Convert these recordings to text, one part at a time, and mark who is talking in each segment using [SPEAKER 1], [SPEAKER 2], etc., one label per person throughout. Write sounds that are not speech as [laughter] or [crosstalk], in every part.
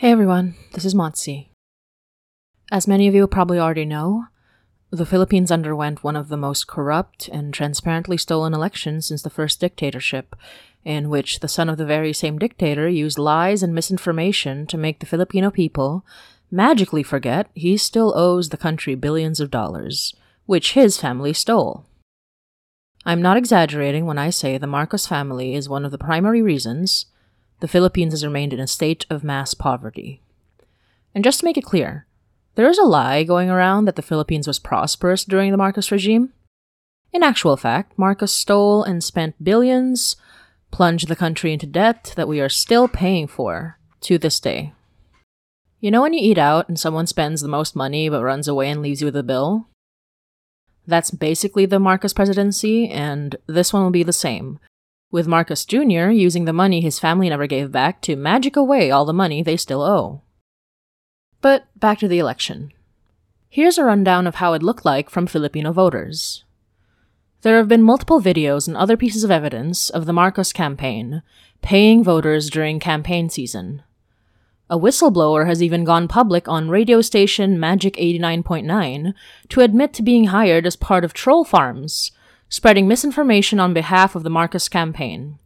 [SPEAKER 1] Hey everyone, this is Motzi. As many of you probably already know, the Philippines underwent one of the most corrupt and transparently stolen elections since the first dictatorship, in which the son of the very same dictator used lies and misinformation to make the Filipino people magically forget he still owes the country billions of dollars, which his family stole. I'm not exaggerating when I say the Marcos family is one of the primary reasons the Philippines has remained in a state of mass poverty. And just to make it clear, there is a lie going around that the Philippines was prosperous during the Marcos regime. In actual fact, Marcos stole and spent billions, plunged the country into debt that we are still paying for to this day. You know when you eat out and someone spends the most money but runs away and leaves you with a bill? That's basically the Marcos presidency, and this one will be the same, with Marcos Jr. using the money his family never gave back to magic away all the money they still owe. But back to the election. Here's a rundown of how it looked like from Filipino voters. There have been multiple videos and other pieces of evidence of the Marcos campaign paying voters during campaign season. A whistleblower has even gone public on radio station Magic 89.9 to admit to being hired as part of troll farms spreading misinformation on behalf of the Marcos campaign,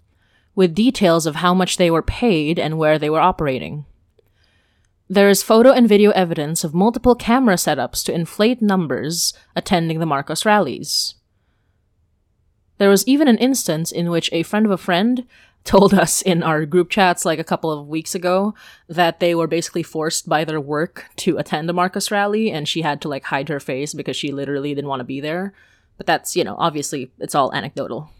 [SPEAKER 1] with details of how much they were paid and where they were operating. There is photo and video evidence of multiple camera setups to inflate numbers attending the Marcos rallies. There was even an instance in which a friend of a friend [laughs] told us in our group chats like a couple of weeks ago that they were basically forced by their work to attend a Marcos rally and she had to like hide her face because she literally didn't want to be there. But that's, you know, obviously it's all anecdotal.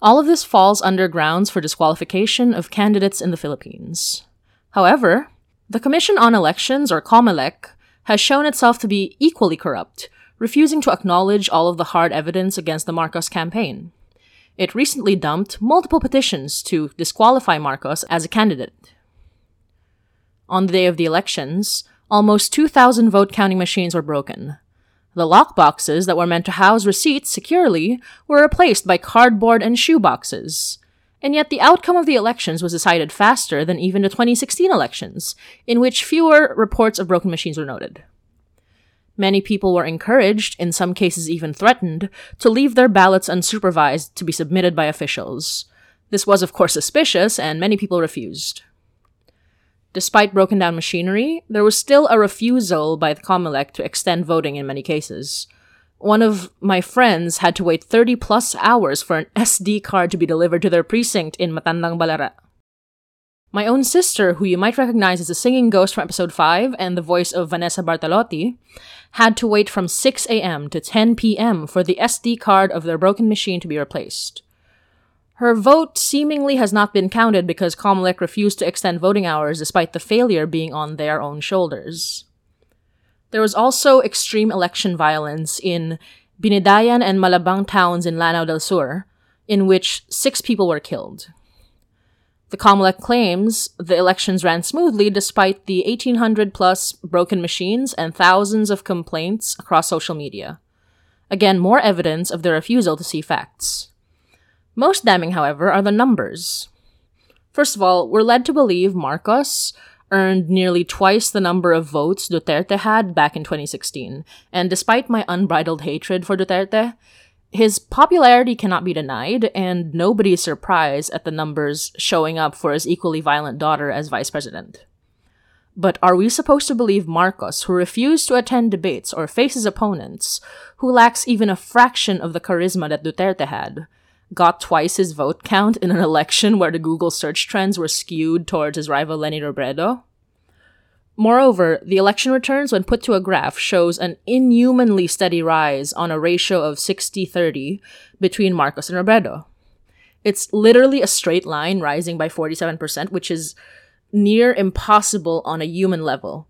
[SPEAKER 1] All of this falls under grounds for disqualification of candidates in the Philippines. However, the Commission on Elections, or COMELEC, has shown itself to be equally corrupt, refusing to acknowledge all of the hard evidence against the Marcos campaign. It recently dumped multiple petitions to disqualify Marcos as a candidate. On the day of the elections, almost 2,000 vote counting machines were broken, the lockboxes that were meant to house receipts securely were replaced by cardboard and shoeboxes. And yet the outcome of the elections was decided faster than even the 2016 elections, in which fewer reports of broken machines were noted. Many people were encouraged, in some cases even threatened, to leave their ballots unsupervised to be submitted by officials. This was, of course, suspicious, and many people refused. Despite broken down machinery, there was still a refusal by the Comelec to extend voting in many cases. One of my friends had to wait 30 plus hours for an [laughs] SD card to be delivered to their precinct in Matandang Balara. My own sister, who you might recognize as a singing ghost from episode 5 and the voice of Vanessa Bartolotti, had to wait from 6 a.m. to 10 p.m. for the SD card of their broken machine to be replaced. Her vote seemingly has not been counted because Comelec refused to extend voting hours despite the failure being on their own shoulders. There was also extreme election violence in Binidayan and Malabang towns in Lanao del Sur, in which six people were killed. The Comelec claims the elections ran smoothly despite the 1800 plus broken machines and thousands of complaints across social media. Again, more evidence of their refusal to see facts. Most damning, however, are the numbers. First of all, we're led to believe Marcos earned nearly twice the number of votes Duterte had back in 2016. And despite my unbridled hatred for Duterte, his popularity cannot be denied, and nobody is surprised at the numbers showing up for his equally violent daughter as vice president. But are we supposed to believe Marcos, who refused to attend debates or face his opponents, who lacks even a fraction of the charisma that Duterte had, got twice his vote count in an election where the Google search trends were skewed towards his rival Leni Robredo. Moreover, the election returns, when put to a graph, shows an inhumanly steady rise on a ratio of 60 30 between Marcos and Robredo. It's literally a straight line rising by 47%, which is near impossible on a human level.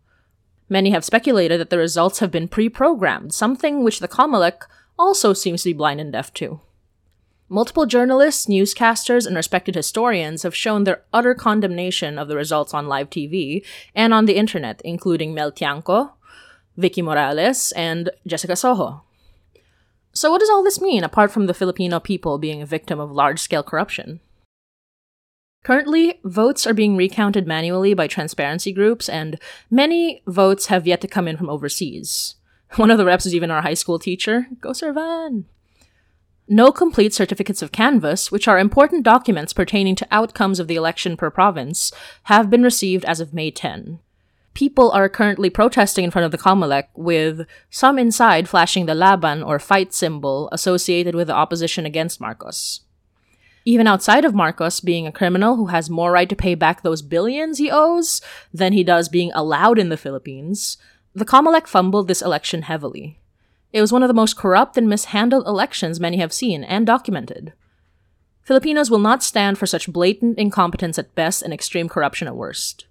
[SPEAKER 1] Many have speculated that the results have been pre programmed, something which the Comelec also seems to be blind and deaf to. Multiple journalists, newscasters, and respected historians have shown their utter condemnation of the results on live TV and on the internet, including Mel Tiangco, Vicky Morales, and Jessica Soho. So, what does all this mean apart from the Filipino people being a victim of large scale corruption? Currently, votes are being recounted manually by transparency groups, and many votes have yet to come in from overseas. One of the reps is even our high school teacher. Go Servan! No complete certificates of canvass, which are important documents pertaining to outcomes of the election per province, have been received as of May 10. People are currently protesting in front of the Comelec, with some inside flashing the laban or fight symbol associated with the opposition against Marcos. Even outside of Marcos being a criminal who has more right to pay back those billions he owes than he does being allowed in the Philippines, the Comelec fumbled this election heavily. It was one of the most corrupt and mishandled elections many have seen and documented. Filipinos will not stand for such blatant incompetence at best and extreme corruption at worst.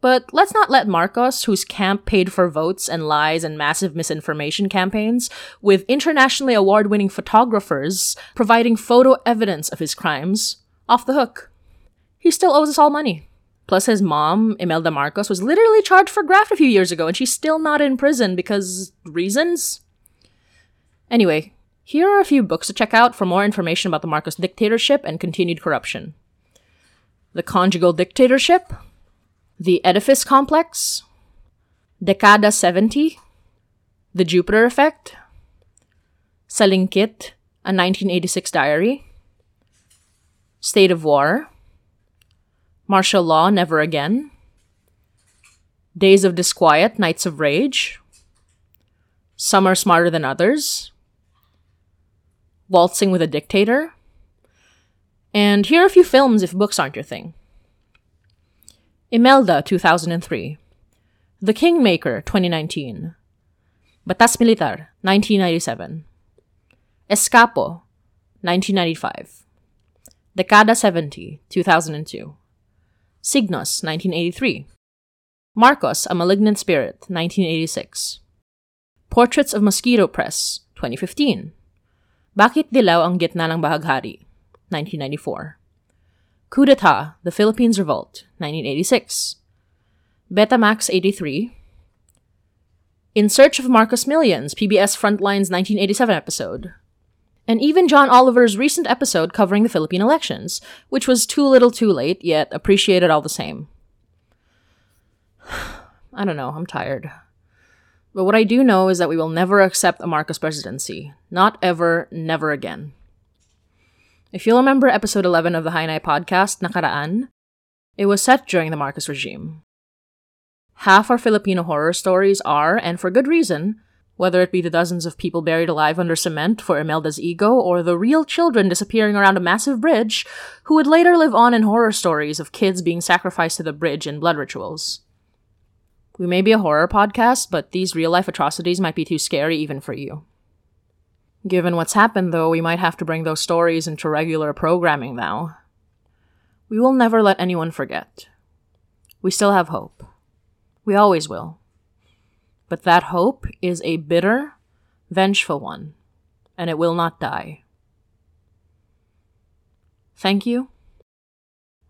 [SPEAKER 1] But let's not let Marcos, whose camp paid for votes and lies and massive misinformation campaigns, with internationally award winning photographers providing photo evidence of his crimes, off the hook. He still owes us all money. Plus, his mom, Imelda Marcos, was literally charged for graft a few years ago, and she's still not in prison because reasons? Anyway, here are a few books to check out for more information about the Marcos dictatorship and continued corruption. The Conjugal Dictatorship, The Edifice Complex, Dekada 70, The Jupiter Effect, Salingkit, a 1986 diary, State of War, Martial Law Never Again, Days of Disquiet, Nights of Rage, Some Are Smarter Than Others, Waltzing with a Dictator. And here are a few films if books aren't your thing. Imelda, 2003. The Kingmaker, 2019. Batas Militar, 1997. Eskapo, 1995. Dekada 70, 2002. Signos, 1983. Marcos, A Malignant Spirit, 1986. Portraits of Mosquito Press, 2015. Bakit Dilaw ang Gitna ng Bahaghari? 1994. Coup d'etat, The Philippines Revolt, 1986. Betamax 83. In Search of Marcos Millions, PBS Frontline's 1987 episode. And even John Oliver's recent episode covering the Philippine elections, which was too little too late, yet appreciated all the same. [sighs] I don't know, I'm tired. But what I do know is that we will never accept a Marcos presidency. Not ever, never again. If you'll remember episode 11 of the Hainai podcast, Nakaraan, it was set during the Marcos regime. Half our Filipino horror stories are, and for good reason, whether it be the dozens of people buried alive under cement for Imelda's ego, or the real children disappearing around a massive bridge, who would later live on in horror stories of kids being sacrificed to the bridge in blood rituals. We may be a horror podcast, but these real life atrocities might be too scary even for you. Given what's happened, though, we might have to bring those stories into regular programming now. We will never let anyone forget. We still have hope. We always will. But that hope is a bitter, vengeful one, and it will not die. Thank you.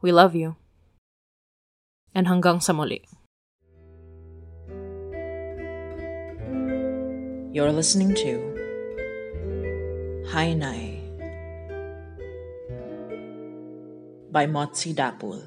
[SPEAKER 1] We love you. And hanggang sa muli.
[SPEAKER 2] You're listening to Hainai by Motsi Dapul.